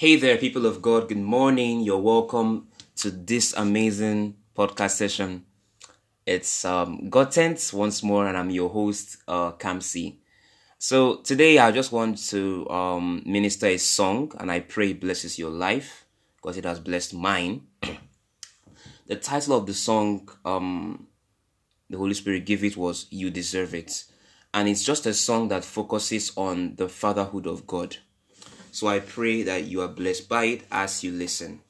Hey there, people of God. Good morning. You're welcome to this amazing podcast session. It's um, God Tent once more, and I'm your host, uh, Kamsi. So today, I just want to um, minister a song, and I pray it blesses your life because it has blessed mine. the title of the song, um, the Holy Spirit gave it, was "You Deserve It," and it's just a song that focuses on the fatherhood of God so I pray that you are blessed by it as you listen.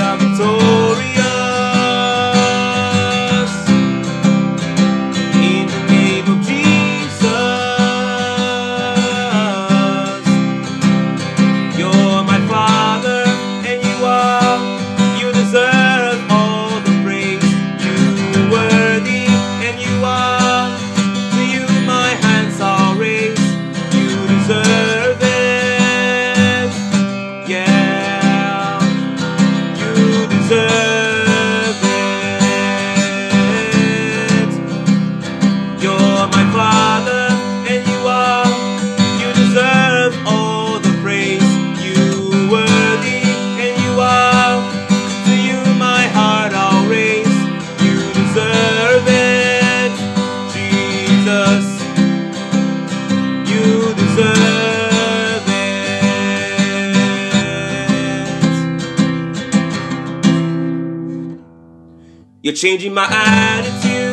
I'm told. You're changing my attitude.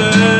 Jesus.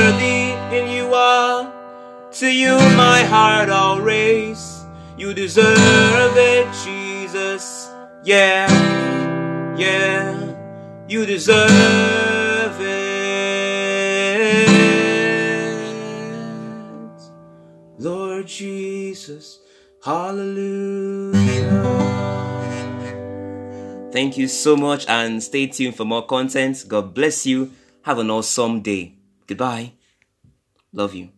To you my heart I'll raise. You deserve it, Jesus. Yeah, yeah. You deserve it. Lord Jesus. Hallelujah. Thank you so much and stay tuned for more content. God bless you. Have an awesome day. Goodbye. Love you.